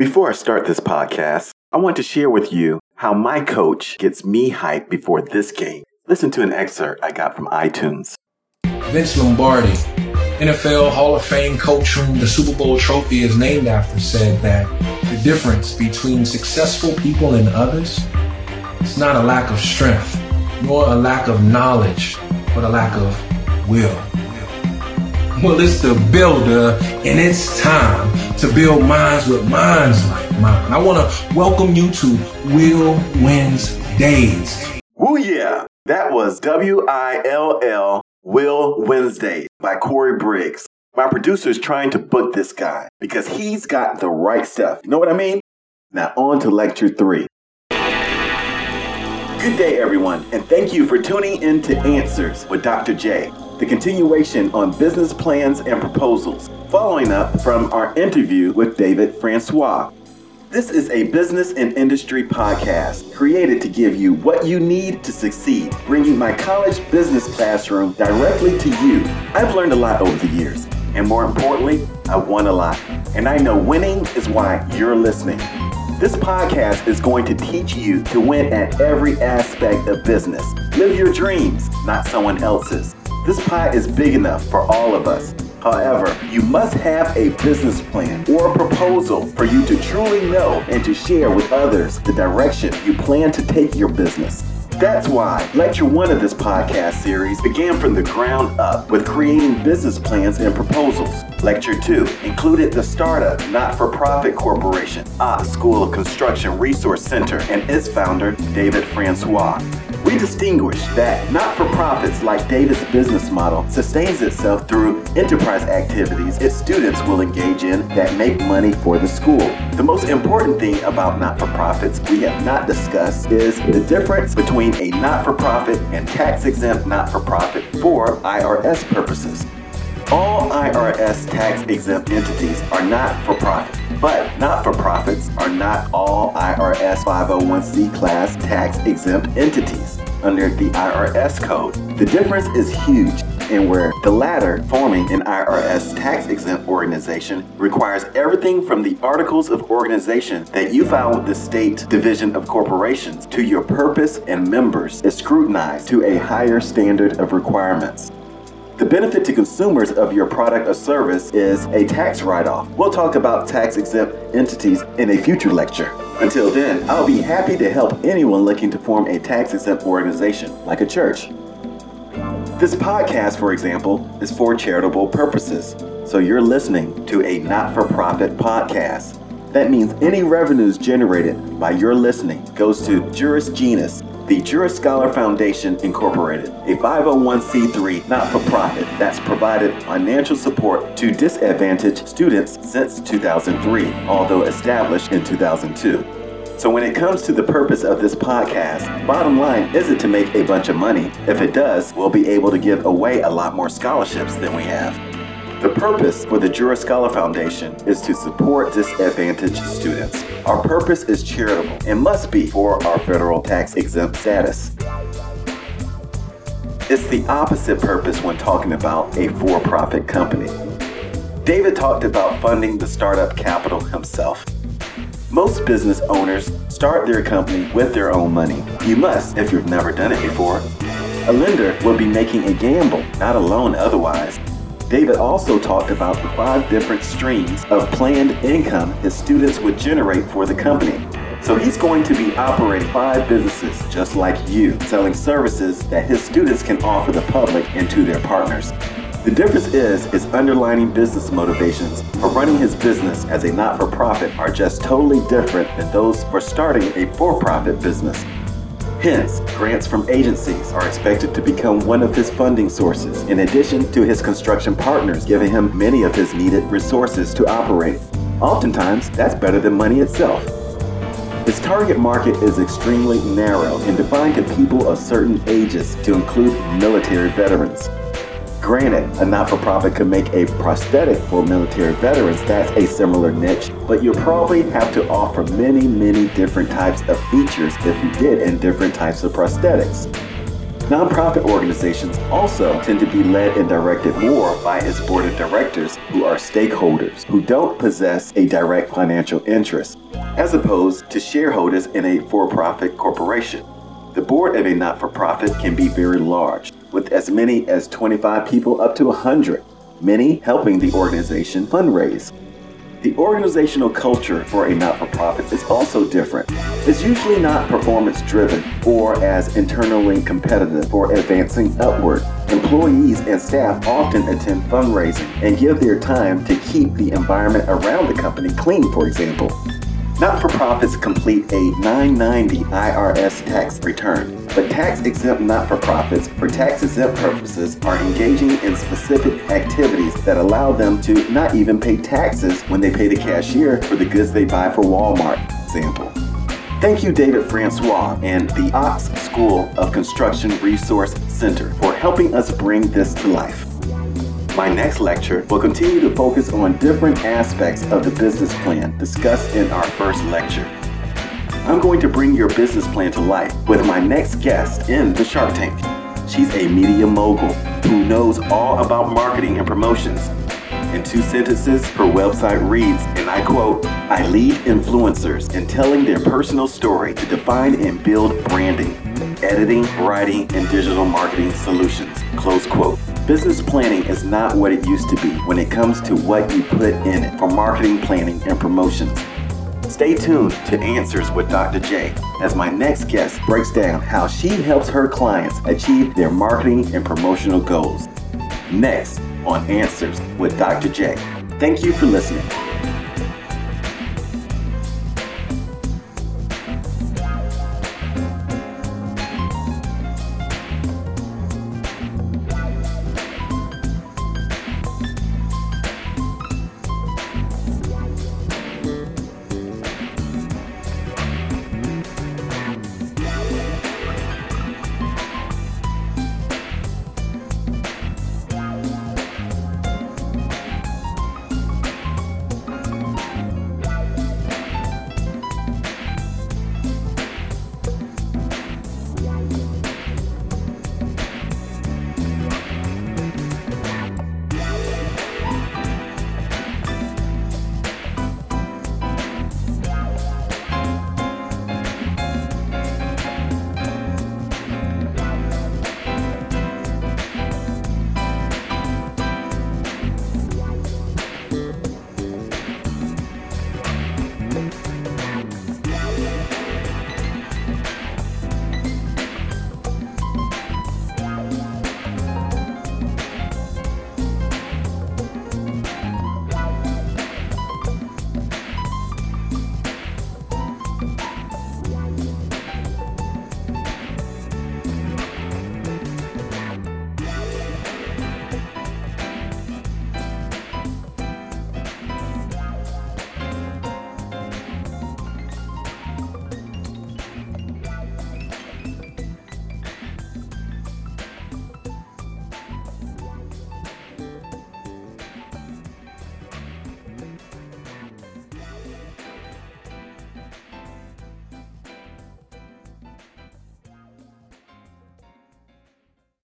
Before I start this podcast, I want to share with you how my coach gets me hyped before this game. Listen to an excerpt I got from iTunes. Vince Lombardi, NFL Hall of Fame coach whom the Super Bowl trophy is named after, said that the difference between successful people and others is not a lack of strength, nor a lack of knowledge, but a lack of will. Well, it's the builder, and it's time to build minds with minds like mine. I want to welcome you to Will Wins Days. Woo yeah! That was W I L L Will Wednesday by Corey Briggs. My producer is trying to book this guy because he's got the right stuff. You know what I mean? Now, on to lecture three. Good day, everyone, and thank you for tuning in to Answers with Dr. J the continuation on business plans and proposals, following up from our interview with David Francois. This is a business and industry podcast created to give you what you need to succeed, bringing my college business classroom directly to you. I've learned a lot over the years, and more importantly, I've won a lot. And I know winning is why you're listening. This podcast is going to teach you to win at every aspect of business. Live your dreams, not someone else's. This pie is big enough for all of us. However, you must have a business plan or a proposal for you to truly know and to share with others the direction you plan to take your business. That's why Lecture 1 of this podcast series began from the ground up with creating business plans and proposals. Lecture 2 included the startup not for profit corporation, a School of Construction Resource Center, and its founder, David Francois. We distinguish that not for profits like David's business model sustains itself through enterprise activities its students will engage in that make money for the school. The most important thing about not for profits we have not discussed is the difference between a not for profit and tax exempt not for profit for IRS purposes. All IRS tax exempt entities are not for profit, but not for profits are not all IRS 501c class tax exempt entities under the IRS code. The difference is huge in where the latter, forming an IRS tax exempt organization, requires everything from the articles of organization that you file with the state division of corporations to your purpose and members is scrutinized to a higher standard of requirements. The benefit to consumers of your product or service is a tax write off. We'll talk about tax exempt entities in a future lecture. Until then, I'll be happy to help anyone looking to form a tax exempt organization, like a church. This podcast, for example, is for charitable purposes, so you're listening to a not for profit podcast. That means any revenues generated by your listening goes to Juris Genus the Juris Scholar Foundation Incorporated, a 501c3 not for profit that's provided financial support to disadvantaged students since 2003, although established in 2002. So, when it comes to the purpose of this podcast, bottom line isn't to make a bunch of money. If it does, we'll be able to give away a lot more scholarships than we have. The purpose for the Juris Scholar Foundation is to support disadvantaged students. Our purpose is charitable and must be for our federal tax exempt status. It's the opposite purpose when talking about a for profit company. David talked about funding the startup capital himself. Most business owners start their company with their own money. You must if you've never done it before. A lender will be making a gamble, not a loan otherwise. David also talked about the five different streams of planned income his students would generate for the company. So he's going to be operating five businesses just like you, selling services that his students can offer the public and to their partners. The difference is his underlining business motivations for running his business as a not for profit are just totally different than those for starting a for profit business. Hence, grants from agencies are expected to become one of his funding sources, in addition to his construction partners giving him many of his needed resources to operate. Oftentimes, that's better than money itself. His target market is extremely narrow and defined to people of certain ages to include military veterans. Granted, a not for profit could make a prosthetic for military veterans. That's a similar niche, but you'll probably have to offer many, many different types of features if you did in different types of prosthetics. Nonprofit organizations also tend to be led and directed more by its board of directors who are stakeholders who don't possess a direct financial interest, as opposed to shareholders in a for profit corporation. The board of a not for profit can be very large, with as many as 25 people up to 100, many helping the organization fundraise. The organizational culture for a not for profit is also different. It's usually not performance driven or as internally competitive for advancing upward. Employees and staff often attend fundraising and give their time to keep the environment around the company clean, for example. Not for profits complete a 990 IRS tax return, but tax exempt not for profits, for tax exempt purposes, are engaging in specific activities that allow them to not even pay taxes when they pay the cashier for the goods they buy for Walmart, example. Thank you, David Francois and the Ox School of Construction Resource Center for helping us bring this to life. My next lecture will continue to focus on different aspects of the business plan discussed in our first lecture. I'm going to bring your business plan to life with my next guest in the Shark Tank. She's a media mogul who knows all about marketing and promotions. In two sentences, her website reads, and I quote, I lead influencers in telling their personal story to define and build branding, editing, writing, and digital marketing solutions. Close quote. Business planning is not what it used to be when it comes to what you put in it for marketing, planning, and promotions. Stay tuned to Answers with Dr. J as my next guest breaks down how she helps her clients achieve their marketing and promotional goals. Next on Answers with Dr. J. Thank you for listening.